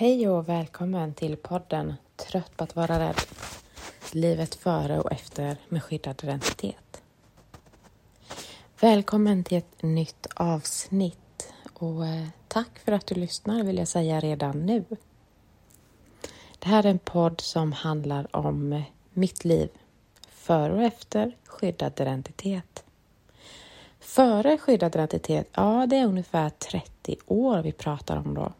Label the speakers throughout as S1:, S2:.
S1: Hej och välkommen till podden Trött på att vara rädd. Livet före och efter med skyddad identitet. Välkommen till ett nytt avsnitt och eh, tack för att du lyssnar vill jag säga redan nu. Det här är en podd som handlar om eh, mitt liv före och efter skyddad identitet. Före skyddad identitet, ja det är ungefär 30 år vi pratar om då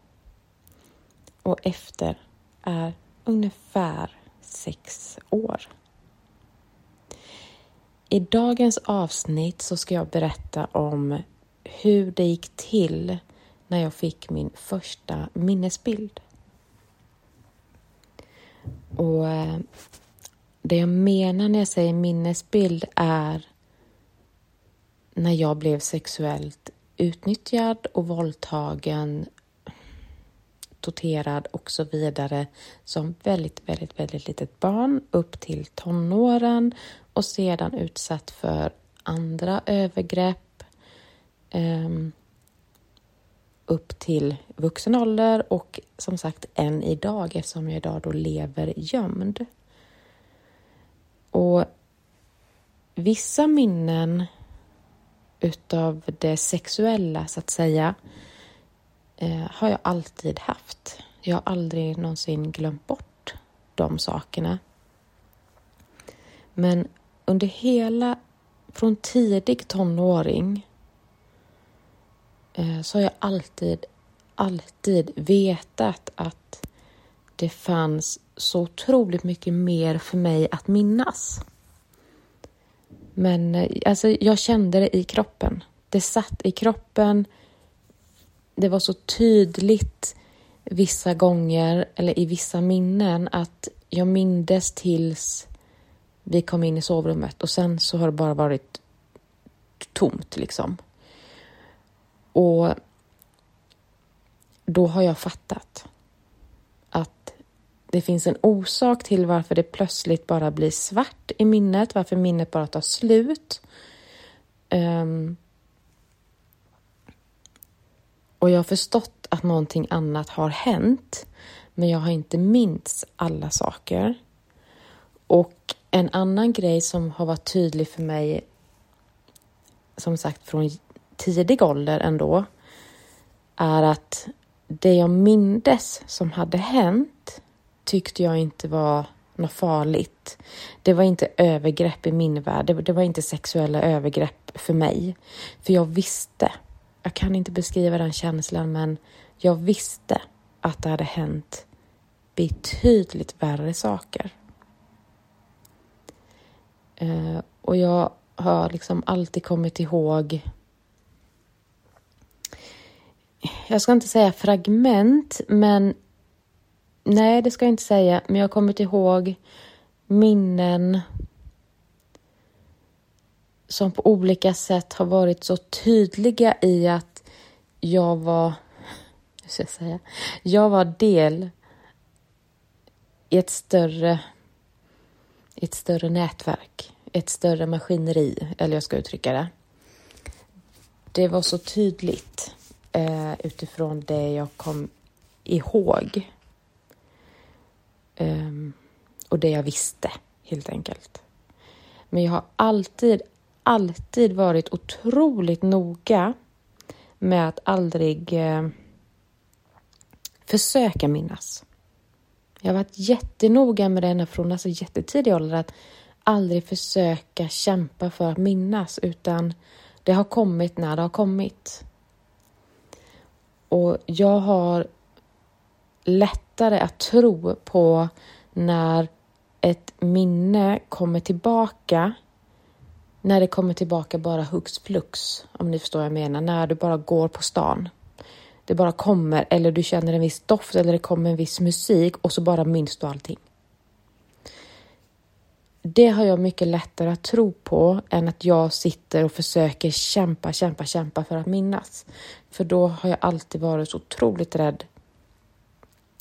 S1: och efter är ungefär sex år. I dagens avsnitt så ska jag berätta om hur det gick till när jag fick min första minnesbild. Och eh, det jag menar när jag säger minnesbild är när jag blev sexuellt utnyttjad och våldtagen torterad och så vidare som väldigt, väldigt, väldigt litet barn upp till tonåren och sedan utsatt för andra övergrepp um, upp till vuxen ålder och som sagt än idag eftersom jag idag då lever gömd. Och vissa minnen utav det sexuella så att säga eh, har jag alltid haft. Jag har aldrig någonsin glömt bort de sakerna. Men under hela, från tidig tonåring eh, så har jag alltid, alltid vetat att det fanns så otroligt mycket mer för mig att minnas. Men eh, alltså, jag kände det i kroppen. Det satt i kroppen det var så tydligt vissa gånger, eller i vissa minnen, att jag mindes tills vi kom in i sovrummet och sen så har det bara varit tomt liksom. Och då har jag fattat att det finns en orsak till varför det plötsligt bara blir svart i minnet, varför minnet bara tar slut. Um, och jag har förstått att någonting annat har hänt, men jag har inte minns alla saker. Och en annan grej som har varit tydlig för mig, som sagt från tidig ålder ändå, är att det jag mindes som hade hänt tyckte jag inte var något farligt. Det var inte övergrepp i min värld. Det var inte sexuella övergrepp för mig. För jag visste jag kan inte beskriva den känslan, men jag visste att det hade hänt betydligt värre saker. Eh, och jag har liksom alltid kommit ihåg jag ska inte säga fragment, men nej, det ska jag inte säga, men jag har kommit ihåg minnen som på olika sätt har varit så tydliga i att jag var, hur ska jag säga, jag var del i ett större, ett större nätverk, ett större maskineri, eller jag ska uttrycka det. Det var så tydligt eh, utifrån det jag kom ihåg. Eh, och det jag visste, helt enkelt. Men jag har alltid, alltid varit otroligt noga med att aldrig eh, försöka minnas. Jag har varit jättenoga med det ända från alltså jättetidig ålder att aldrig försöka kämpa för att minnas utan det har kommit när det har kommit. Och jag har lättare att tro på när ett minne kommer tillbaka när det kommer tillbaka bara hux flux, om ni förstår vad jag menar, när du bara går på stan. Det bara kommer, eller du känner en viss doft eller det kommer en viss musik och så bara minns du allting. Det har jag mycket lättare att tro på än att jag sitter och försöker kämpa, kämpa, kämpa för att minnas. För då har jag alltid varit så otroligt rädd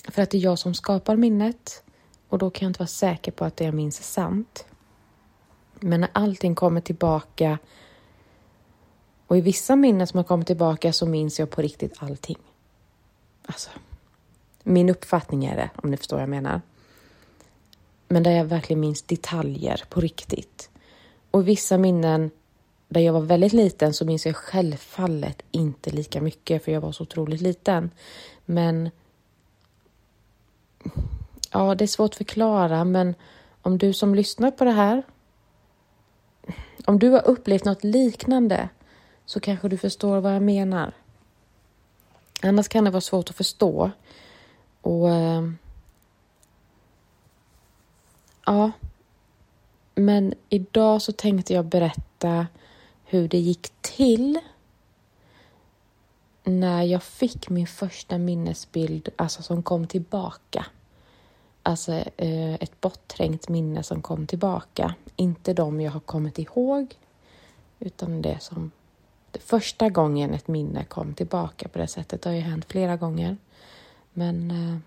S1: för att det är jag som skapar minnet och då kan jag inte vara säker på att det jag minns är sant. Men när allting kommer tillbaka och i vissa minnen som har kommit tillbaka så minns jag på riktigt allting. Alltså, Min uppfattning är det, om ni förstår vad jag menar. Men där jag verkligen minns detaljer på riktigt. Och vissa minnen där jag var väldigt liten så minns jag självfallet inte lika mycket för jag var så otroligt liten. Men ja, det är svårt att förklara, men om du som lyssnar på det här, om du har upplevt något liknande så kanske du förstår vad jag menar. Annars kan det vara svårt att förstå. Och eh, ja, men idag så tänkte jag berätta hur det gick till när jag fick min första minnesbild, alltså som kom tillbaka. Alltså eh, ett bortträngt minne som kom tillbaka. Inte de jag har kommit ihåg, utan det som det första gången ett minne kom tillbaka på det sättet. Det har ju hänt flera gånger. Men eh,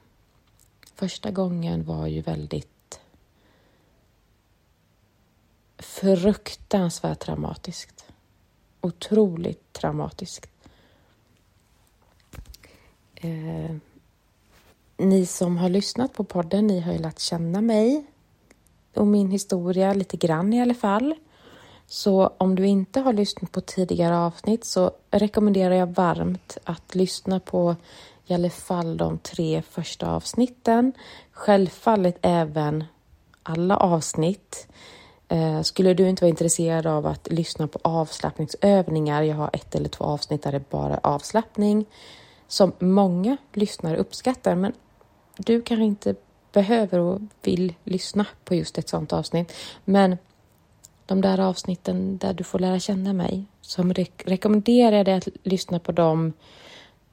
S1: första gången var ju väldigt fruktansvärt traumatiskt. Otroligt traumatiskt. Eh, ni som har lyssnat på podden, ni har ju lärt känna mig och min historia lite grann i alla fall. Så om du inte har lyssnat på tidigare avsnitt så rekommenderar jag varmt att lyssna på i alla fall de tre första avsnitten. Självfallet även alla avsnitt. Eh, skulle du inte vara intresserad av att lyssna på avslappningsövningar, jag har ett eller två avsnitt där det är bara avslappning, som många lyssnare uppskattar, men du kanske inte behöver och vill lyssna på just ett sådant avsnitt. Men de där avsnitten där du får lära känna mig, så rekommenderar jag dig att lyssna på dem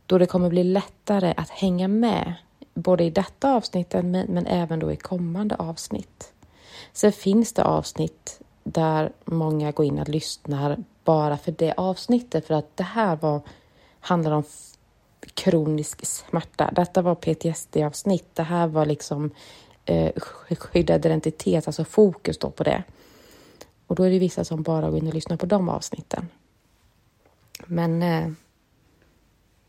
S1: då det kommer bli lättare att hänga med, både i detta avsnittet men, men även då i kommande avsnitt. Sen finns det avsnitt där många går in och lyssnar bara för det avsnittet, för att det här var, handlar om kronisk smärta. Detta var PTSD-avsnitt. Det här var liksom eh, skyddad identitet, alltså fokus då på det. Och då är det vissa som bara går in och lyssnar på de avsnitten. Men eh,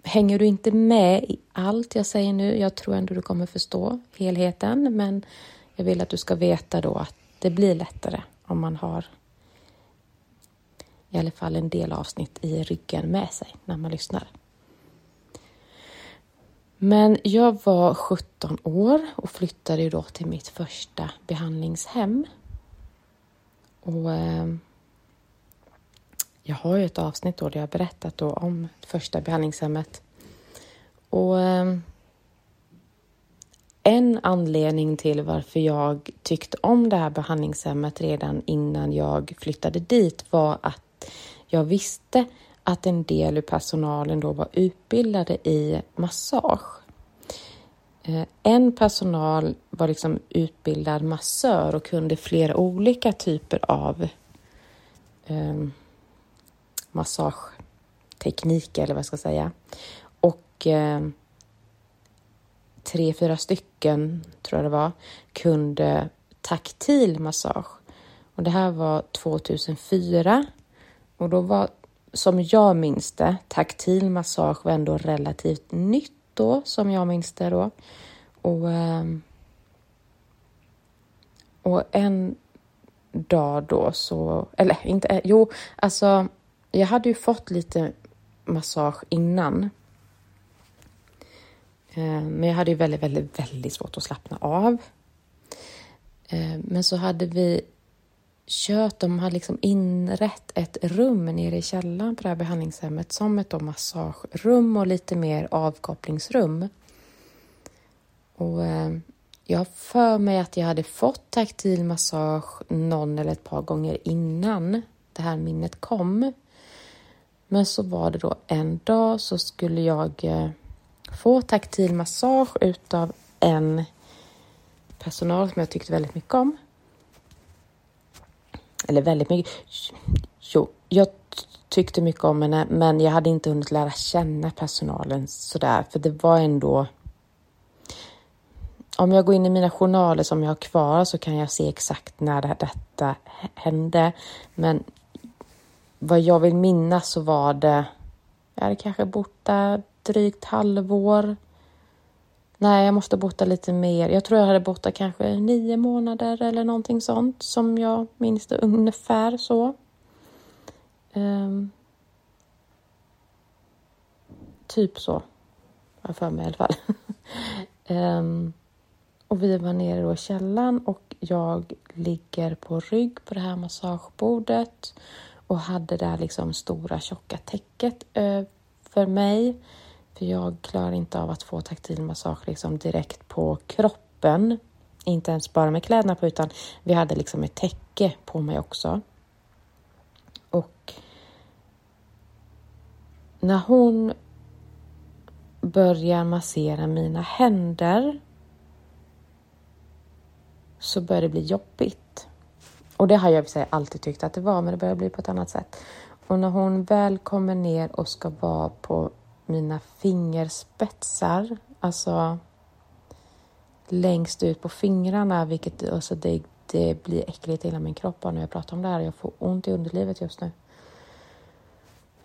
S1: hänger du inte med i allt jag säger nu, jag tror ändå du kommer förstå helheten, men jag vill att du ska veta då att det blir lättare om man har i alla fall en del avsnitt i ryggen med sig när man lyssnar. Men jag var 17 år och flyttade då till mitt första behandlingshem. Och eh, jag har ju ett avsnitt då där jag berättat då om första behandlingshemmet. Och eh, en anledning till varför jag tyckte om det här behandlingshemmet redan innan jag flyttade dit var att jag visste att en del ur personalen då var utbildade i massage. Eh, en personal var liksom utbildad massör och kunde flera olika typer av eh, massagetekniker, eller vad jag ska säga. Och eh, tre, fyra stycken, tror jag det var, kunde taktil massage. Och det här var 2004 och då var, som jag minns det, taktil massage var ändå relativt nytt då, som jag minns det då. Och, ehm, och en dag då så, eller inte, eh, jo, alltså jag hade ju fått lite massage innan. Ehm, men jag hade ju väldigt, väldigt, väldigt svårt att slappna av. Ehm, men så hade vi kött. de har liksom inrett ett rum nere i källaren på det här behandlingshemmet som ett massagerum och lite mer avkopplingsrum. Och eh, jag har för mig att jag hade fått taktil massage någon eller ett par gånger innan det här minnet kom. Men så var det då en dag så skulle jag eh, få taktil massage utav en personal som jag tyckte väldigt mycket om. Eller väldigt mycket. Jo, jag tyckte mycket om henne, men jag hade inte hunnit lära känna personalen sådär, för det var ändå om jag går in i mina journaler som jag har kvar så kan jag se exakt när detta hände. Men vad jag vill minnas så var det, jag hade kanske bott där drygt halvår. Nej, jag måste bota lite mer. Jag tror jag hade botat kanske nio månader eller någonting sånt som jag minns det ungefär så. Um, typ så, har jag för mig i alla fall. um, och vi var nere då i källaren och jag ligger på rygg på det här massagebordet och hade där liksom stora tjocka täcket över mig. För jag klarar inte av att få taktil massage liksom direkt på kroppen. Inte ens bara med kläderna på utan vi hade liksom ett täcke på mig också. Och när hon börjar massera mina händer så börjar det bli jobbigt. Och det har jag i sig alltid tyckt att det var, men det börjar bli på ett annat sätt. Och när hon väl kommer ner och ska vara på mina fingerspetsar, alltså längst ut på fingrarna, vilket alltså det, det blir äckligt i hela min kropp när jag pratar om det här. Jag får ont i underlivet just nu.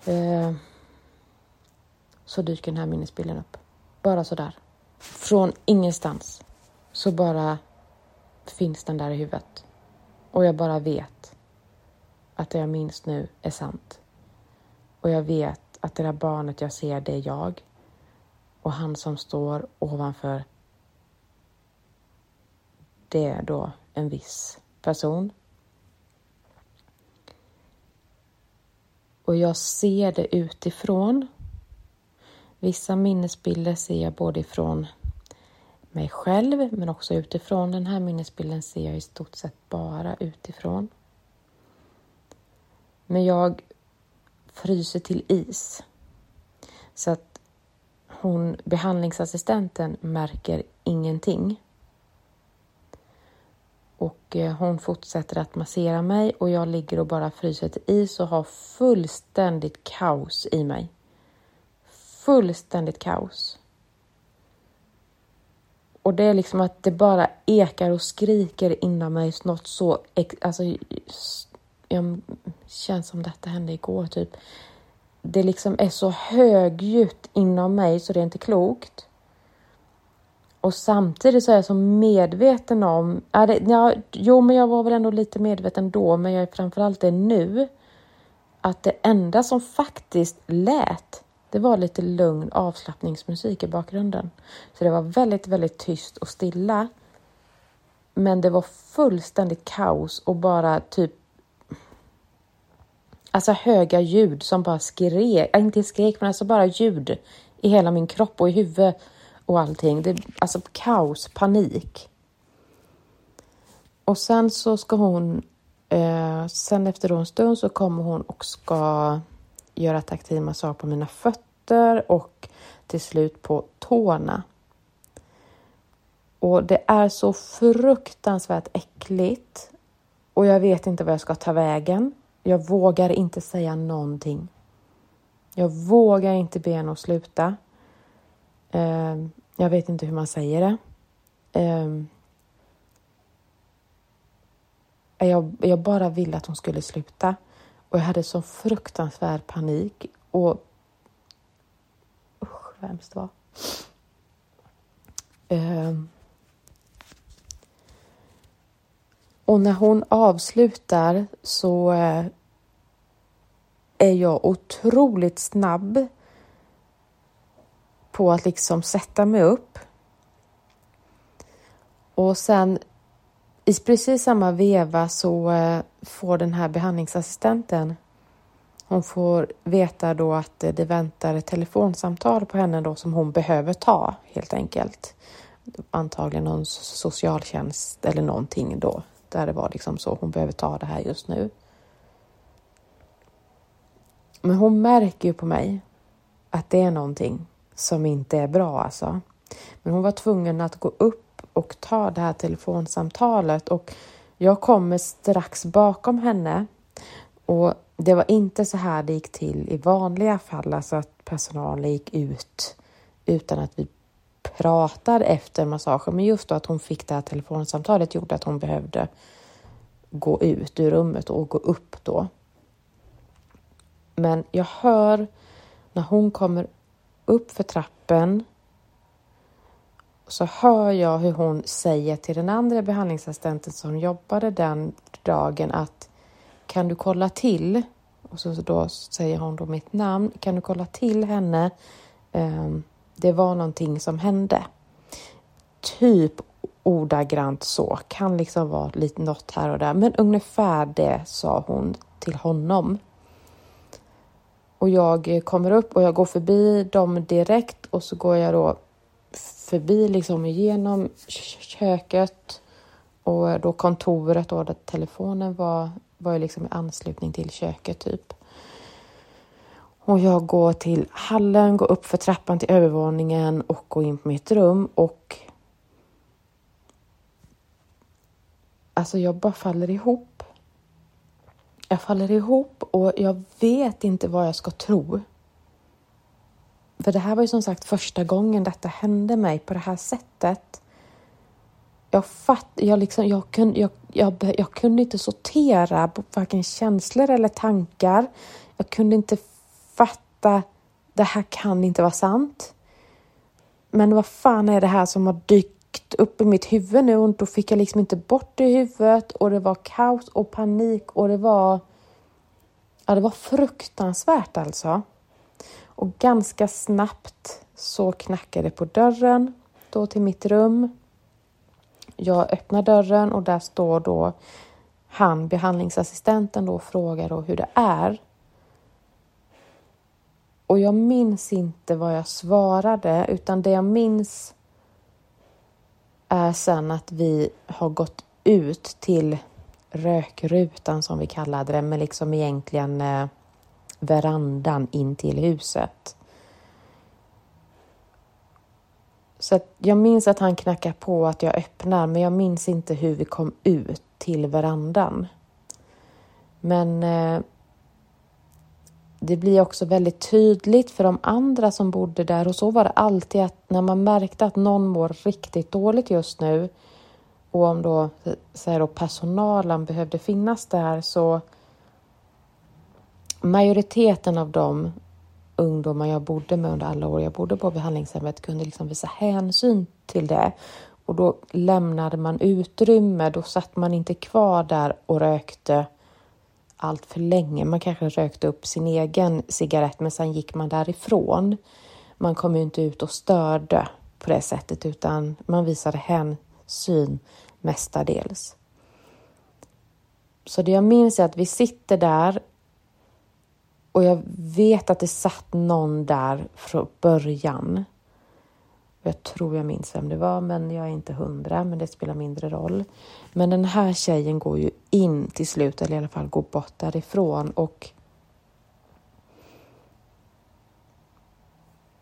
S1: Eh, så dyker den här minnesbilden upp. Bara sådär. Från ingenstans så bara finns den där i huvudet. Och jag bara vet att det jag minns nu är sant. Och jag vet att det där barnet jag ser, det är jag. Och han som står ovanför, det är då en viss person. Och jag ser det utifrån. Vissa minnesbilder ser jag både ifrån mig själv men också utifrån. Den här minnesbilden ser jag i stort sett bara utifrån. Men jag fryser till is. Så att hon, behandlingsassistenten märker ingenting. Och eh, hon fortsätter att massera mig och jag ligger och bara fryser till is och har fullständigt kaos i mig. Fullständigt kaos. Och det är liksom att det bara ekar och skriker inom mig något så... Alltså, jag känns som detta hände igår, typ. Det liksom är så högljutt inom mig så det är inte klokt. Och samtidigt så är jag så medveten om... Är det, ja, jo, men jag var väl ändå lite medveten då, men jag är framförallt det nu. Att det enda som faktiskt lät det var lite lugn avslappningsmusik i bakgrunden. Så det var väldigt, väldigt tyst och stilla. Men det var fullständigt kaos och bara typ Alltså höga ljud som bara skrek, inte skrek men alltså bara ljud i hela min kropp och i huvudet och allting. Det, alltså kaos, panik. Och sen så ska hon, eh, sen efter en stund så kommer hon och ska göra taktil massage på mina fötter och till slut på tårna. Och det är så fruktansvärt äckligt och jag vet inte vad jag ska ta vägen. Jag vågar inte säga någonting. Jag vågar inte be henne att sluta. Ehm, jag vet inte hur man säger det. Ehm, jag, jag bara ville att hon skulle sluta. Och jag hade så fruktansvärd panik och usch vad hemskt det var. Ehm, Um, och när hon avslutar så eh, är jag otroligt snabb på att liksom sätta mig upp. Och sen i precis samma veva så eh, får den här behandlingsassistenten hon får veta då att eh, det väntar ett telefonsamtal på henne då som hon behöver ta helt enkelt. Antagligen någon socialtjänst eller någonting då där det var liksom så hon behöver ta det här just nu. Men hon märker ju på mig att det är någonting som inte är bra alltså. Men hon var tvungen att gå upp och ta det här telefonsamtalet och jag kommer strax bakom henne och det var inte så här det gick till i vanliga fall, alltså att personalen gick ut utan att vi pratar efter massagen. Men just då att hon fick det här telefonsamtalet gjorde att hon behövde gå ut ur rummet och gå upp då. Men jag hör när hon kommer upp för trappen så hör jag hur hon säger till den andra behandlingsassistenten som jobbade den dagen att kan du kolla till? Och så då säger hon då mitt namn. Kan du kolla till henne? Um, det var någonting som hände. Typ ordagrant så, kan liksom vara lite något här och där, men ungefär det sa hon till honom. Och jag kommer upp och jag går förbi dem direkt och så går jag då förbi liksom igenom köket och då kontoret då där telefonen var, var ju liksom i anslutning till köket typ. Och jag går till hallen, går upp för trappan till övervåningen och går in på mitt rum och alltså jag bara faller ihop. Jag faller ihop och jag vet inte vad jag ska tro. För det här var ju som sagt första gången detta hände mig på det här sättet. Jag, fatt, jag, liksom, jag, kunde, jag, jag, jag kunde inte sortera varken känslor eller tankar. Jag kunde inte fatta, det här kan inte vara sant. Men vad fan är det här som har dykt upp i mitt huvud nu och då fick jag liksom inte bort det i huvudet och det var kaos och panik och det var Ja, det var fruktansvärt alltså. Och ganska snabbt så knackade det på dörren då till mitt rum. Jag öppnar dörren och där står då han, behandlingsassistenten, då och frågar då hur det är. Och jag minns inte vad jag svarade, utan det jag minns är sen att vi har gått ut till rökrutan som vi kallade det, men liksom egentligen eh, verandan in till huset. Så jag minns att han knackar på att jag öppnar, men jag minns inte hur vi kom ut till verandan. Men eh, det blir också väldigt tydligt för de andra som bodde där och så var det alltid att när man märkte att någon mår riktigt dåligt just nu och om då, så då personalen behövde finnas där så majoriteten av de ungdomar jag bodde med under alla år jag bodde på behandlingshemmet kunde liksom visa hänsyn till det. Och då lämnade man utrymme, då satt man inte kvar där och rökte allt för länge. Man kanske rökte upp sin egen cigarett men sen gick man därifrån. Man kom ju inte ut och störde på det sättet utan man visade hänsyn mestadels. Så det jag minns är att vi sitter där och jag vet att det satt någon där från början. Jag tror jag minns vem det var, men jag är inte hundra, men det spelar mindre roll. Men den här tjejen går ju in till slut, eller i alla fall gå bort därifrån och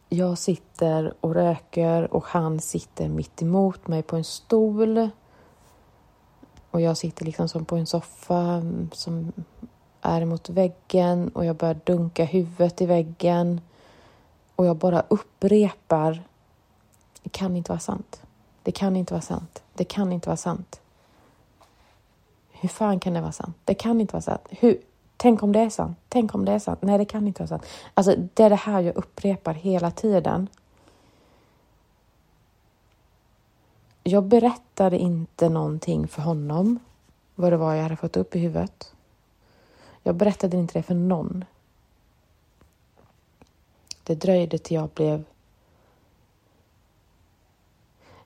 S1: jag sitter och röker och han sitter mitt emot mig på en stol och jag sitter liksom som på en soffa som är mot väggen och jag börjar dunka huvudet i väggen. Och jag bara upprepar. Det kan inte vara sant. Det kan inte vara sant. Det kan inte vara sant. Hur fan kan det vara sant? Det kan inte vara sant. Hur? Tänk om det är sant? Tänk om det är sant? Nej, det kan inte vara sant. Alltså, det är det här jag upprepar hela tiden. jag berättade inte någonting för honom, vad det var jag hade fått upp i huvudet. Jag berättade inte det för någon. Det dröjde till jag blev...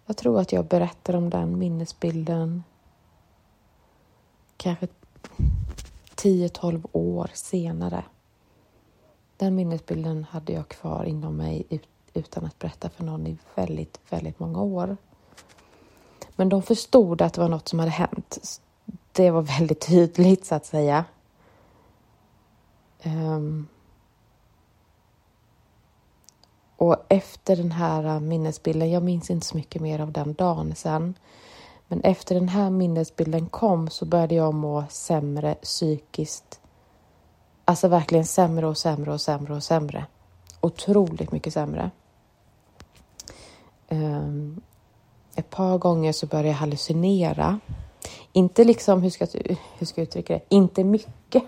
S1: Jag tror att jag berättade om den minnesbilden kanske 10-12 år senare. Den minnesbilden hade jag kvar inom mig utan att berätta för någon i väldigt, väldigt många år. Men de förstod att det var något som hade hänt. Det var väldigt tydligt så att säga. Um, och efter den här minnesbilden, jag minns inte så mycket mer av den dagen sen, men efter den här minnesbilden kom så började jag må sämre psykiskt. Alltså verkligen sämre och sämre och sämre och sämre. Otroligt mycket sämre. Um, ett par gånger så började jag hallucinera. Inte liksom, hur ska, jag, hur ska jag uttrycka det, inte mycket,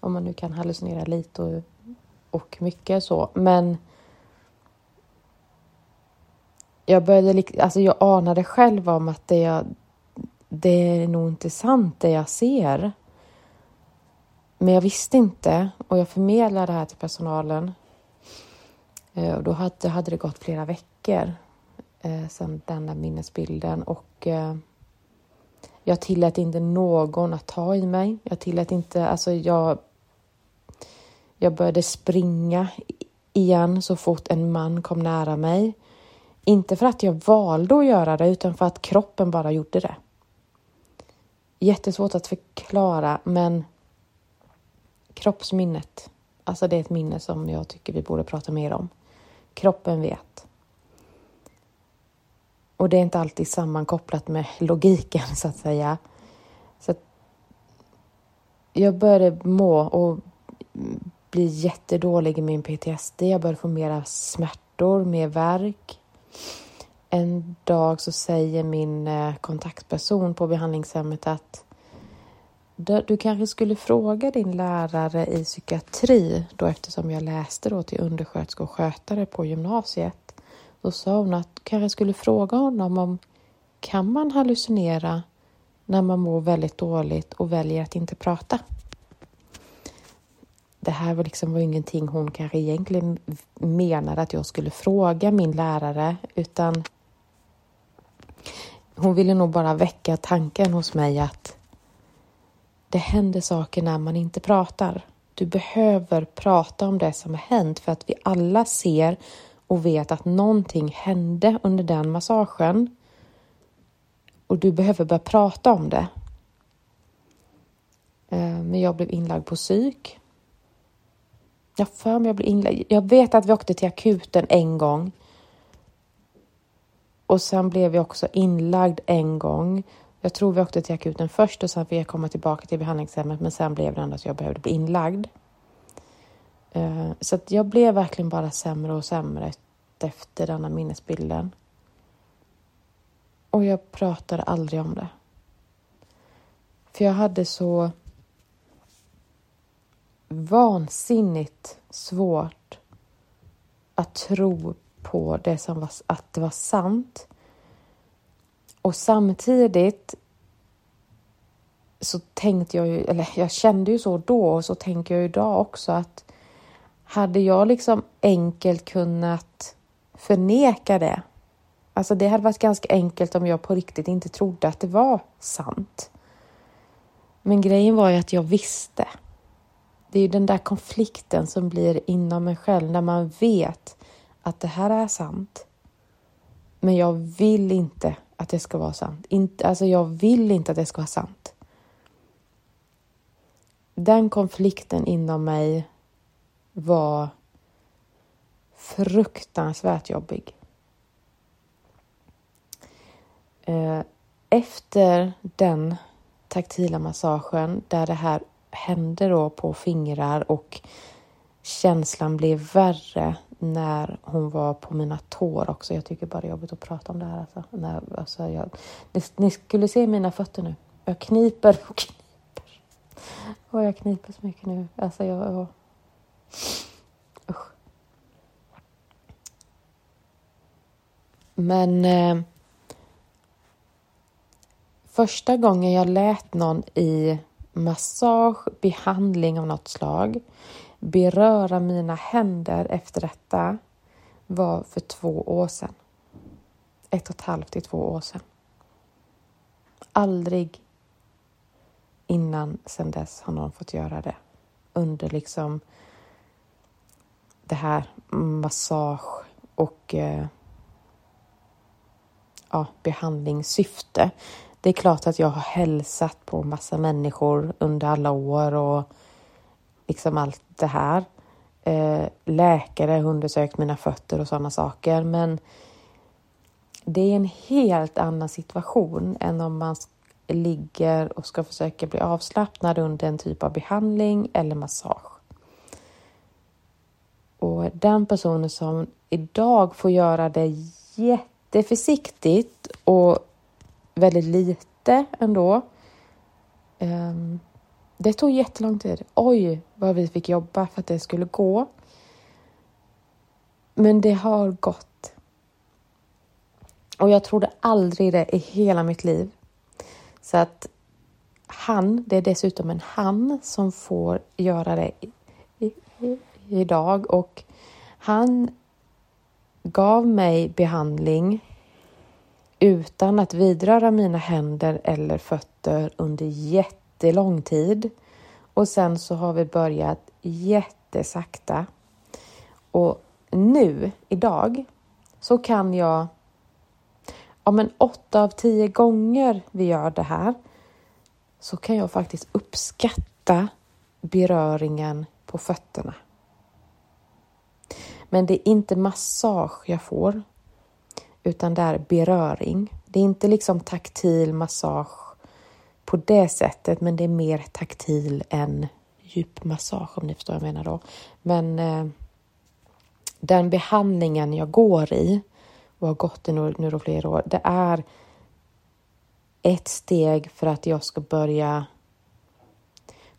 S1: om man nu kan hallucinera lite och, och mycket så, men jag började, alltså jag anade själv om att det, jag, det är nog inte sant det jag ser. Men jag visste inte och jag förmedlade det här till personalen. Eh, och då hade, hade det gått flera veckor eh, sedan denna minnesbilden och eh, jag tillät inte någon att ta i mig. Jag tillät inte, alltså jag jag började springa igen så fort en man kom nära mig. Inte för att jag valde att göra det utan för att kroppen bara gjorde det. Jättesvårt att förklara men kroppsminnet, alltså det är ett minne som jag tycker vi borde prata mer om. Kroppen vet. Och det är inte alltid sammankopplat med logiken så att säga. Så att jag började må och bli jättedålig i min PTSD. Jag började få mera smärtor, mer värk. En dag så säger min eh, kontaktperson på behandlingshemmet att du kanske skulle fråga din lärare i psykiatri då eftersom jag läste då till undersköterska och skötare på gymnasiet. Då sa hon att du kanske skulle fråga honom om kan man hallucinera när man mår väldigt dåligt och väljer att inte prata? Det här var liksom var ingenting hon kanske egentligen menade att jag skulle fråga min lärare utan hon ville nog bara väcka tanken hos mig att det händer saker när man inte pratar. Du behöver prata om det som har hänt för att vi alla ser och vet att någonting hände under den massagen. Och du behöver börja prata om det. Eh, men jag blev inlagd på psyk jag för mig jag blev inlagd. Jag vet att vi åkte till akuten en gång. Och sen blev vi också inlagd en gång. Jag tror vi åkte till akuten först och sen fick jag komma tillbaka till behandlingshemmet men sen blev det ändå så jag behövde bli inlagd. Eh, så att jag blev verkligen bara sämre och sämre efter denna minnesbilden. Och jag pratade aldrig om det. För jag hade så vansinnigt svårt att tro på det som var, att det var sant. Och samtidigt så tänkte jag ju, eller jag kände ju så då och så tänker jag idag också att hade jag liksom enkelt kunnat förneka det. Alltså det hade varit ganska enkelt om jag på riktigt inte trodde att det var sant. Men grejen var ju att jag visste det är ju den där konflikten som blir inom en själv när man vet att det här är sant. Men jag vill inte att det ska vara sant. Inte, alltså jag vill inte att det ska vara sant. Den konflikten inom mig var fruktansvärt jobbig. Eh, efter den taktila massagen där det här hände då på fingrar och känslan blev värre när hon var på mina tår också. Jag tycker bara det är jobbigt att prata om det här. Alltså. När, alltså jag, ni, ni, skulle se mina fötter nu. Jag kniper och kniper. Och jag kniper så mycket nu. Alltså jag... jag usch. Men eh, första gången jag lät någon i massage, behandling av något slag, beröra mina händer efter detta var för två år sedan. Ett och ett halvt till två år sedan. Aldrig innan sen dess har någon fått göra det under liksom det här massage och eh, ja, behandlingssyfte. Det är klart att jag har hälsat på massa människor under alla år och liksom allt det här. Eh, läkare har undersökt mina fötter och sådana saker, men det är en helt annan situation än om man ligger och ska försöka bli avslappnad under en typ av behandling eller massage. Och den personen som idag får göra det jätteförsiktigt och väldigt lite ändå. Um, det tog jättelång tid. Oj, vad vi fick jobba för att det skulle gå. Men det har gått. Och jag trodde aldrig det i hela mitt liv. Så att han, det är dessutom en han som får göra det i, i, i, idag och han gav mig behandling utan att vidröra mina händer eller fötter under jättelång tid. Och sen så har vi börjat jättesakta. Och nu, idag, så kan jag om en åtta av tio gånger vi gör det här så kan jag faktiskt uppskatta beröringen på fötterna. Men det är inte massage jag får, utan det är beröring. Det är inte liksom taktil massage på det sättet, men det är mer taktil än djupmassage om ni förstår vad jag menar då. Men eh, den behandlingen jag går i och har gått i nu, nu då flera år, det är ett steg för att jag ska börja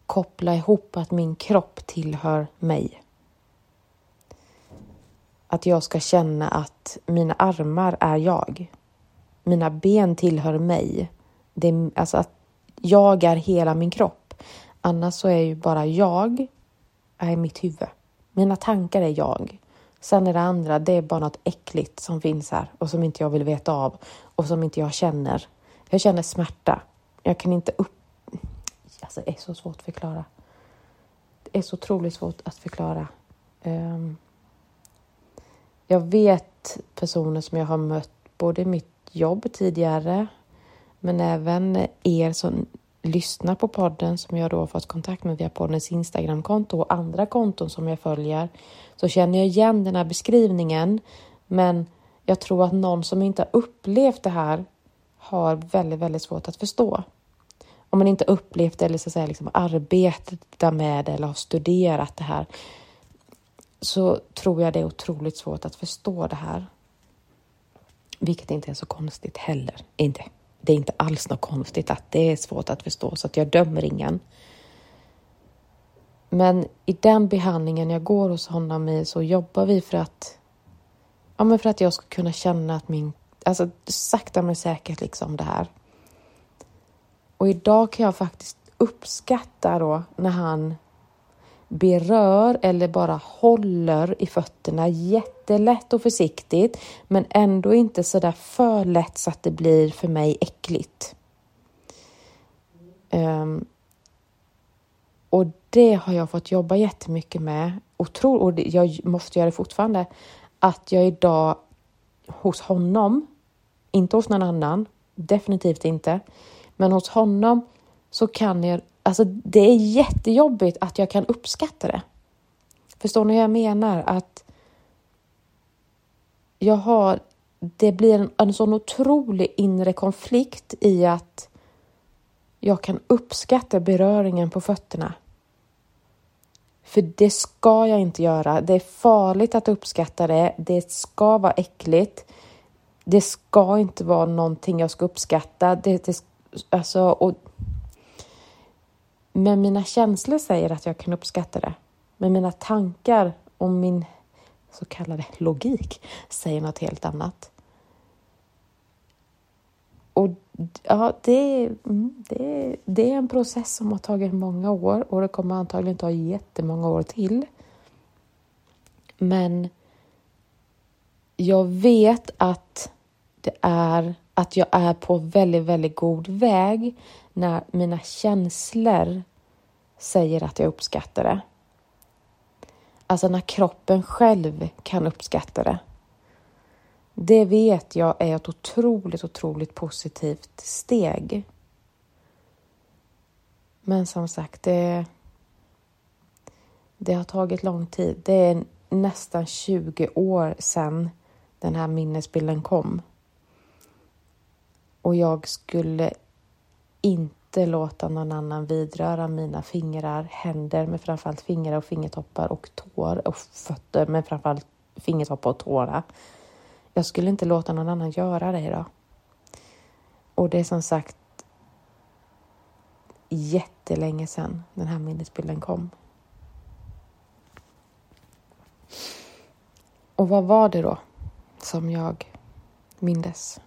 S1: koppla ihop att min kropp tillhör mig. Att jag ska känna att mina armar är jag. Mina ben tillhör mig. Det är, alltså att jag är hela min kropp. Annars så är ju bara jag är mitt huvud. Mina tankar är jag. Sen är det andra, det är bara något äckligt som finns här och som inte jag vill veta av och som inte jag känner. Jag känner smärta. Jag kan inte upp... Alltså det är så svårt att förklara. Det är så otroligt svårt att förklara. Um... Jag vet personer som jag har mött både i mitt jobb tidigare men även er som lyssnar på podden som jag då har fått kontakt med via poddens Instagramkonto och andra konton som jag följer så känner jag igen den här beskrivningen. Men jag tror att någon som inte har upplevt det här har väldigt, väldigt svårt att förstå. Om man inte upplevt det eller så att säga liksom arbetat med det eller har studerat det här så tror jag det är otroligt svårt att förstå det här. Vilket inte är så konstigt heller. Inte. Det är inte alls något konstigt att det är svårt att förstå så att jag dömer ingen. Men i den behandlingen jag går hos honom i så jobbar vi för att ja, men för att jag ska kunna känna att min, alltså sakta men säkert liksom det här. Och idag kan jag faktiskt uppskatta då när han berör eller bara håller i fötterna jättelätt och försiktigt men ändå inte så där för lätt så att det blir för mig äckligt. Um, och det har jag fått jobba jättemycket med och, tror, och jag måste göra det fortfarande, att jag idag hos honom, inte hos någon annan, definitivt inte, men hos honom så kan jag Alltså det är jättejobbigt att jag kan uppskatta det. Förstår ni hur jag menar? Att jag har, det blir en, en sån otrolig inre konflikt i att jag kan uppskatta beröringen på fötterna. För det ska jag inte göra. Det är farligt att uppskatta det. Det ska vara äckligt. Det ska inte vara någonting jag ska uppskatta. Det, det, alltså, och men mina känslor säger att jag kan uppskatta det. Men mina tankar och min så kallade logik säger något helt annat. Och ja, det, mm, det, det är en process som har tagit många år och det kommer antagligen ta jättemånga år till. Men jag vet att det är att jag är på väldigt, väldigt god väg när mina känslor säger att jag uppskattar det. Alltså när kroppen själv kan uppskatta det. Det vet jag är ett otroligt, otroligt positivt steg. Men som sagt, det, det har tagit lång tid. Det är nästan 20 år sedan den här minnesbilden kom. Och jag skulle inte låta någon annan vidröra mina fingrar, händer, men framförallt fingrar och fingertoppar och tår och fötter, men framförallt fingertoppar och tårna. Jag skulle inte låta någon annan göra det idag. Och det är som sagt jättelänge sedan den här minnesbilden kom. Och vad var det då som jag mindes?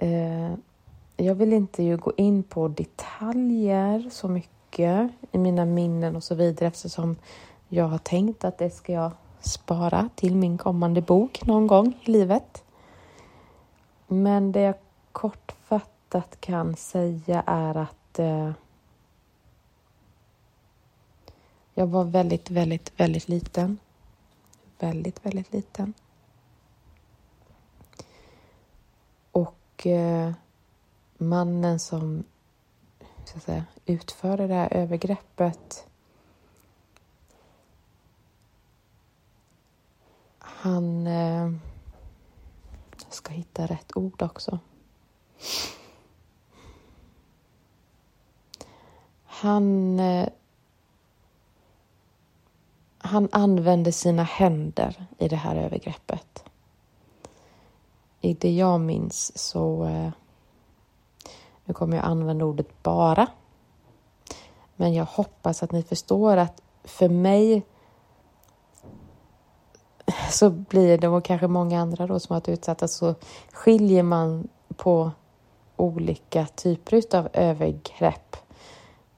S1: Eh, jag vill inte ju gå in på detaljer så mycket i mina minnen och så vidare eftersom jag har tänkt att det ska jag spara till min kommande bok någon gång i livet. Men det jag kortfattat kan säga är att eh, jag var väldigt, väldigt, väldigt liten. Väldigt, väldigt liten. Och eh, mannen som så att säga, utförde det här övergreppet han... Eh, jag ska hitta rätt ord också. Han... Eh, han använde sina händer i det här övergreppet. I det jag minns så eh, nu kommer jag använda ordet bara. Men jag hoppas att ni förstår att för mig så blir det, och kanske många andra då som har varit utsatta, så skiljer man på olika typer av övergrepp.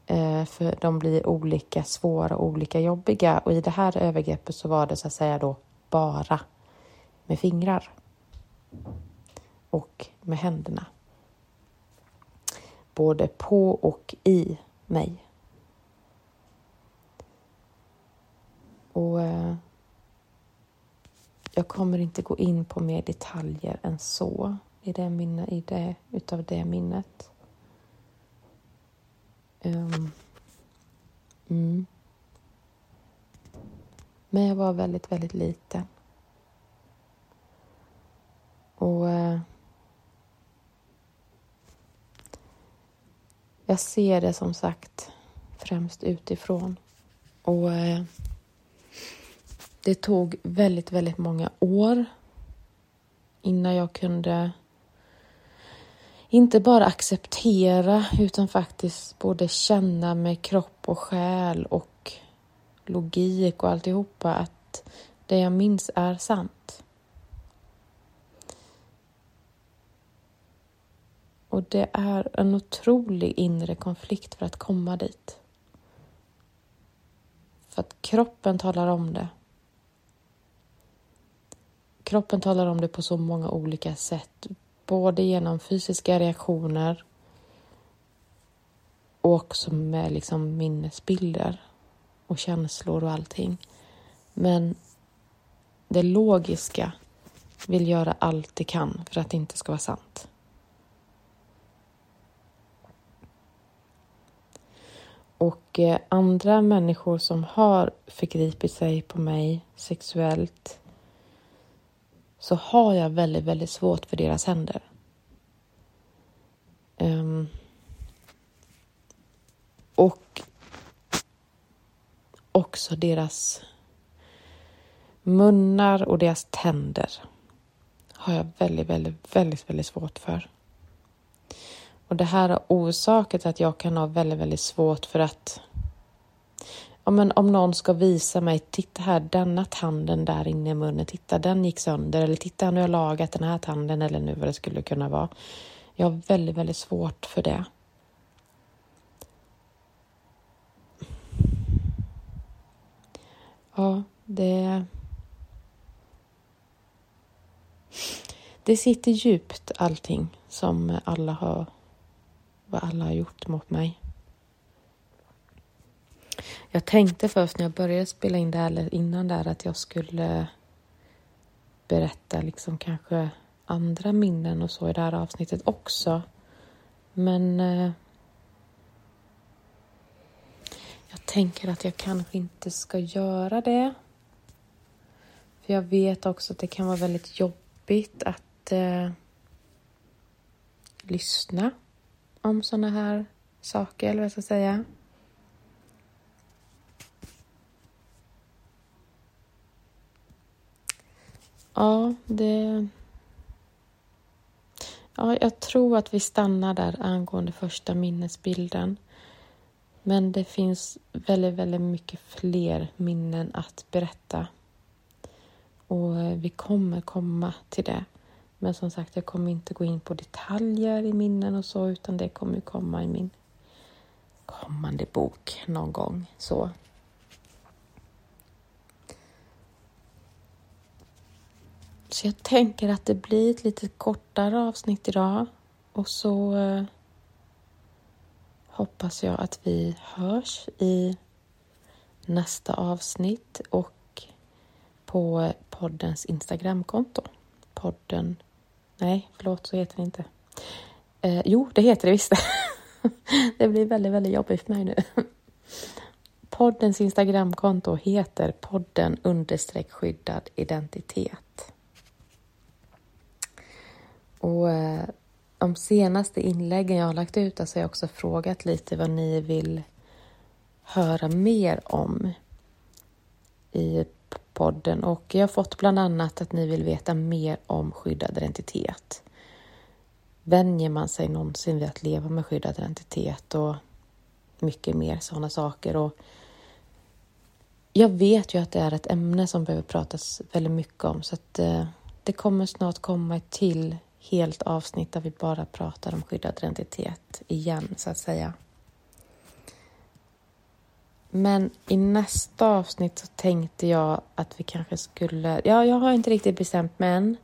S1: Eh, för de blir olika svåra och olika jobbiga. Och i det här övergreppet så var det så att säga då bara med fingrar. Och med händerna både på och i mig. Och eh, jag kommer inte gå in på mer detaljer än så i det, minne, i det utav det minnet. Um, mm. Men jag var väldigt, väldigt liten. Och eh, jag ser det som sagt främst utifrån. Och eh, det tog väldigt, väldigt många år innan jag kunde inte bara acceptera utan faktiskt både känna med kropp och själ och logik och alltihopa att det jag minns är sant. Och det är en otrolig inre konflikt för att komma dit. För att kroppen talar om det. Kroppen talar om det på så många olika sätt. Både genom fysiska reaktioner och också med liksom minnesbilder och känslor och allting. Men det logiska vill göra allt det kan för att det inte ska vara sant. Och eh, andra människor som har förgripit sig på mig sexuellt så har jag väldigt, väldigt svårt för deras händer. Um, och också deras munnar och deras tänder har jag väldigt, väldigt, väldigt, väldigt svårt för. Och det här har orsakat att jag kan ha väldigt, väldigt svårt för att ja, men om någon ska visa mig, titta här, denna tanden där inne i munnen, titta den gick sönder eller titta nu har jag lagat den här tanden eller nu vad det skulle kunna vara. Jag har väldigt, väldigt svårt för det. Ja, det... Det sitter djupt allting som alla har vad alla har gjort mot mig. Jag tänkte först när jag började spela in det här, eller innan där, att jag skulle berätta liksom kanske andra minnen och så i det här avsnittet också. Men eh, jag tänker att jag kanske inte ska göra det. För jag vet också att det kan vara väldigt jobbigt att eh, lyssna om sådana här saker, eller vad jag ska säga. Ja, det... Ja, jag tror att vi stannar där angående första minnesbilden. Men det finns väldigt, väldigt mycket fler minnen att berätta. Och eh, vi kommer komma till det. Men som sagt, jag kommer inte gå in på detaljer i minnen och så, utan det kommer komma i min kommande bok någon gång. Så. Så jag tänker att det blir ett lite kortare avsnitt idag och så eh, hoppas jag att vi hörs i nästa avsnitt och på poddens Instagramkonto. Podden... Nej, förlåt, så heter det inte. Eh, jo, det heter det visst. det blir väldigt, väldigt jobbigt för mig nu. Poddens Instagramkonto heter podden understreck skyddad identitet. Och eh, de senaste inläggen jag har lagt ut alltså, så har jag också frågat lite vad ni vill höra mer om i podden och jag har fått bland annat att ni vill veta mer om skyddad identitet. Vänjer man sig någonsin vid att leva med skyddad identitet och mycket mer sådana saker. Och jag vet ju att det är ett ämne som behöver pratas väldigt mycket om så att eh, det kommer snart komma ett till helt avsnitt där vi bara pratar om skyddad identitet igen, så att säga. Men i nästa avsnitt så tänkte jag att vi kanske skulle... Ja, jag har inte riktigt bestämt mig än. Um,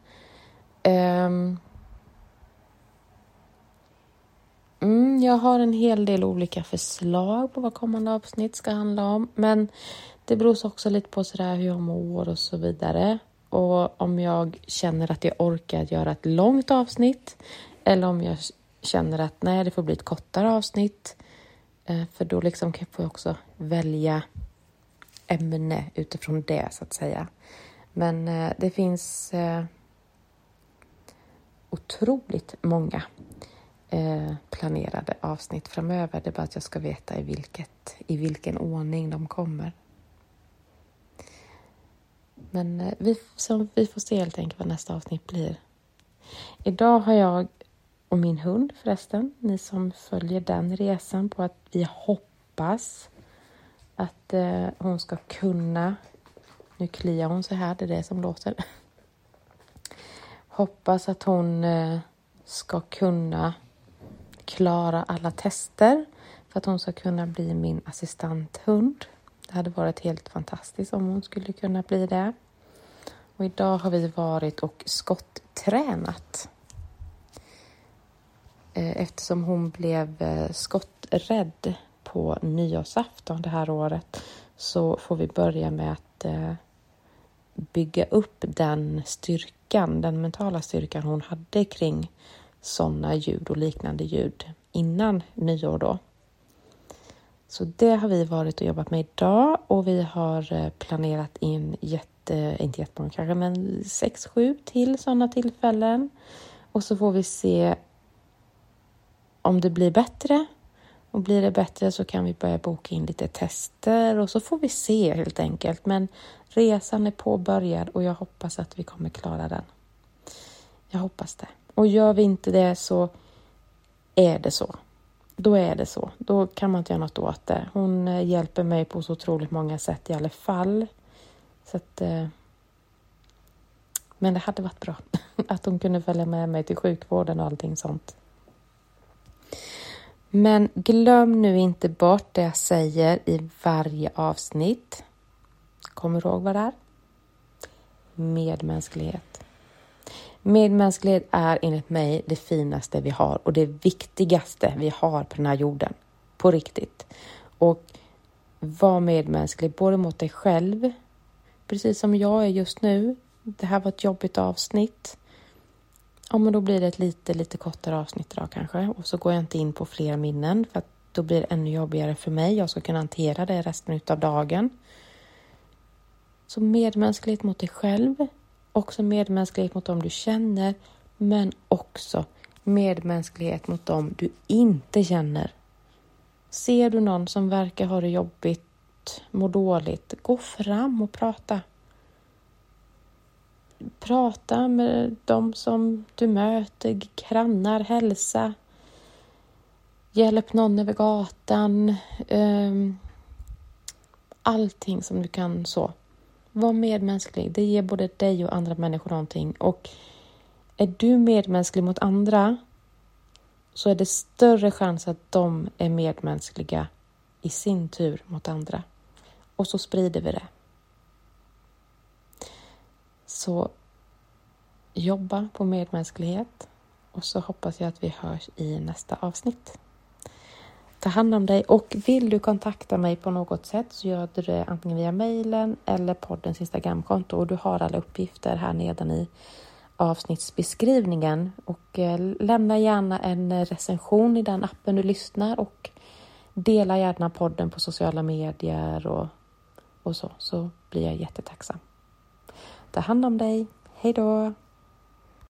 S1: ehm, mm, jag har en hel del olika förslag på vad kommande avsnitt ska handla om, men det beror också lite på sådär hur jag mår och så vidare och om jag känner att jag orkar göra ett långt avsnitt eller om jag känner att nej, det får bli ett kortare avsnitt. Eh, för då liksom kan jag också välja ämne utifrån det, så att säga. Men eh, det finns eh, otroligt många planerade avsnitt framöver. Det är bara att jag ska veta i, vilket, i vilken ordning de kommer. Men vi, så vi får se helt enkelt vad nästa avsnitt blir. Idag har jag och min hund förresten, ni som följer den resan på att vi hoppas att eh, hon ska kunna, nu kliar hon sig här, det är det som låter. Hoppas att hon eh, ska kunna klara alla tester för att hon ska kunna bli min assistanthund. Det hade varit helt fantastiskt om hon skulle kunna bli det. Och idag har vi varit och skotttränat. Eh, eftersom hon blev eh, skotträdd på nyårsafton det här året så får vi börja med att eh, bygga upp den styrkan, den mentala styrkan hon hade kring sådana ljud och liknande ljud innan nyår då. Så det har vi varit och jobbat med idag och vi har planerat in jätte, inte jättemånga kanske, men sex, sju till sådana tillfällen. Och så får vi se om det blir bättre. Och blir det bättre så kan vi börja boka in lite tester och så får vi se helt enkelt. Men resan är påbörjad och jag hoppas att vi kommer klara den. Jag hoppas det. Och gör vi inte det så är det så då är det så. Då kan man inte göra något åt det. Hon eh, hjälper mig på så otroligt många sätt i alla fall. Så att, eh, men det hade varit bra att hon kunde följa med mig till sjukvården och allting sånt. Men glöm nu inte bort det jag säger i varje avsnitt. Kommer du ihåg vad det är? Medmänsklighet. Medmänsklighet är enligt mig det finaste vi har och det viktigaste vi har på den här jorden. På riktigt. Och var medmänsklig både mot dig själv, precis som jag är just nu. Det här var ett jobbigt avsnitt. Ja, men då blir det ett lite, lite kortare avsnitt idag kanske och så går jag inte in på fler minnen för att då blir det ännu jobbigare för mig. Jag ska kunna hantera det resten av dagen. Så medmänsklighet mot dig själv, också medmänsklighet mot dem du känner, men också medmänsklighet mot dem du inte känner. Ser du någon som verkar ha det jobbigt, mår dåligt, gå fram och prata. Prata med dem som du möter, grannar, hälsa. Hjälp någon över gatan. Um, allting som du kan så. Var medmänsklig. Det ger både dig och andra människor någonting. Och är du medmänsklig mot andra så är det större chans att de är medmänskliga i sin tur mot andra. Och så sprider vi det. Så jobba på medmänsklighet och så hoppas jag att vi hörs i nästa avsnitt. Ta hand om dig och vill du kontakta mig på något sätt så gör du det antingen via mejlen eller poddens Instagramkonto och du har alla uppgifter här nedan i avsnittsbeskrivningen och eh, lämna gärna en recension i den appen du lyssnar och dela gärna podden på sociala medier och, och så, så blir jag jättetacksam. Ta hand om dig. Hej då!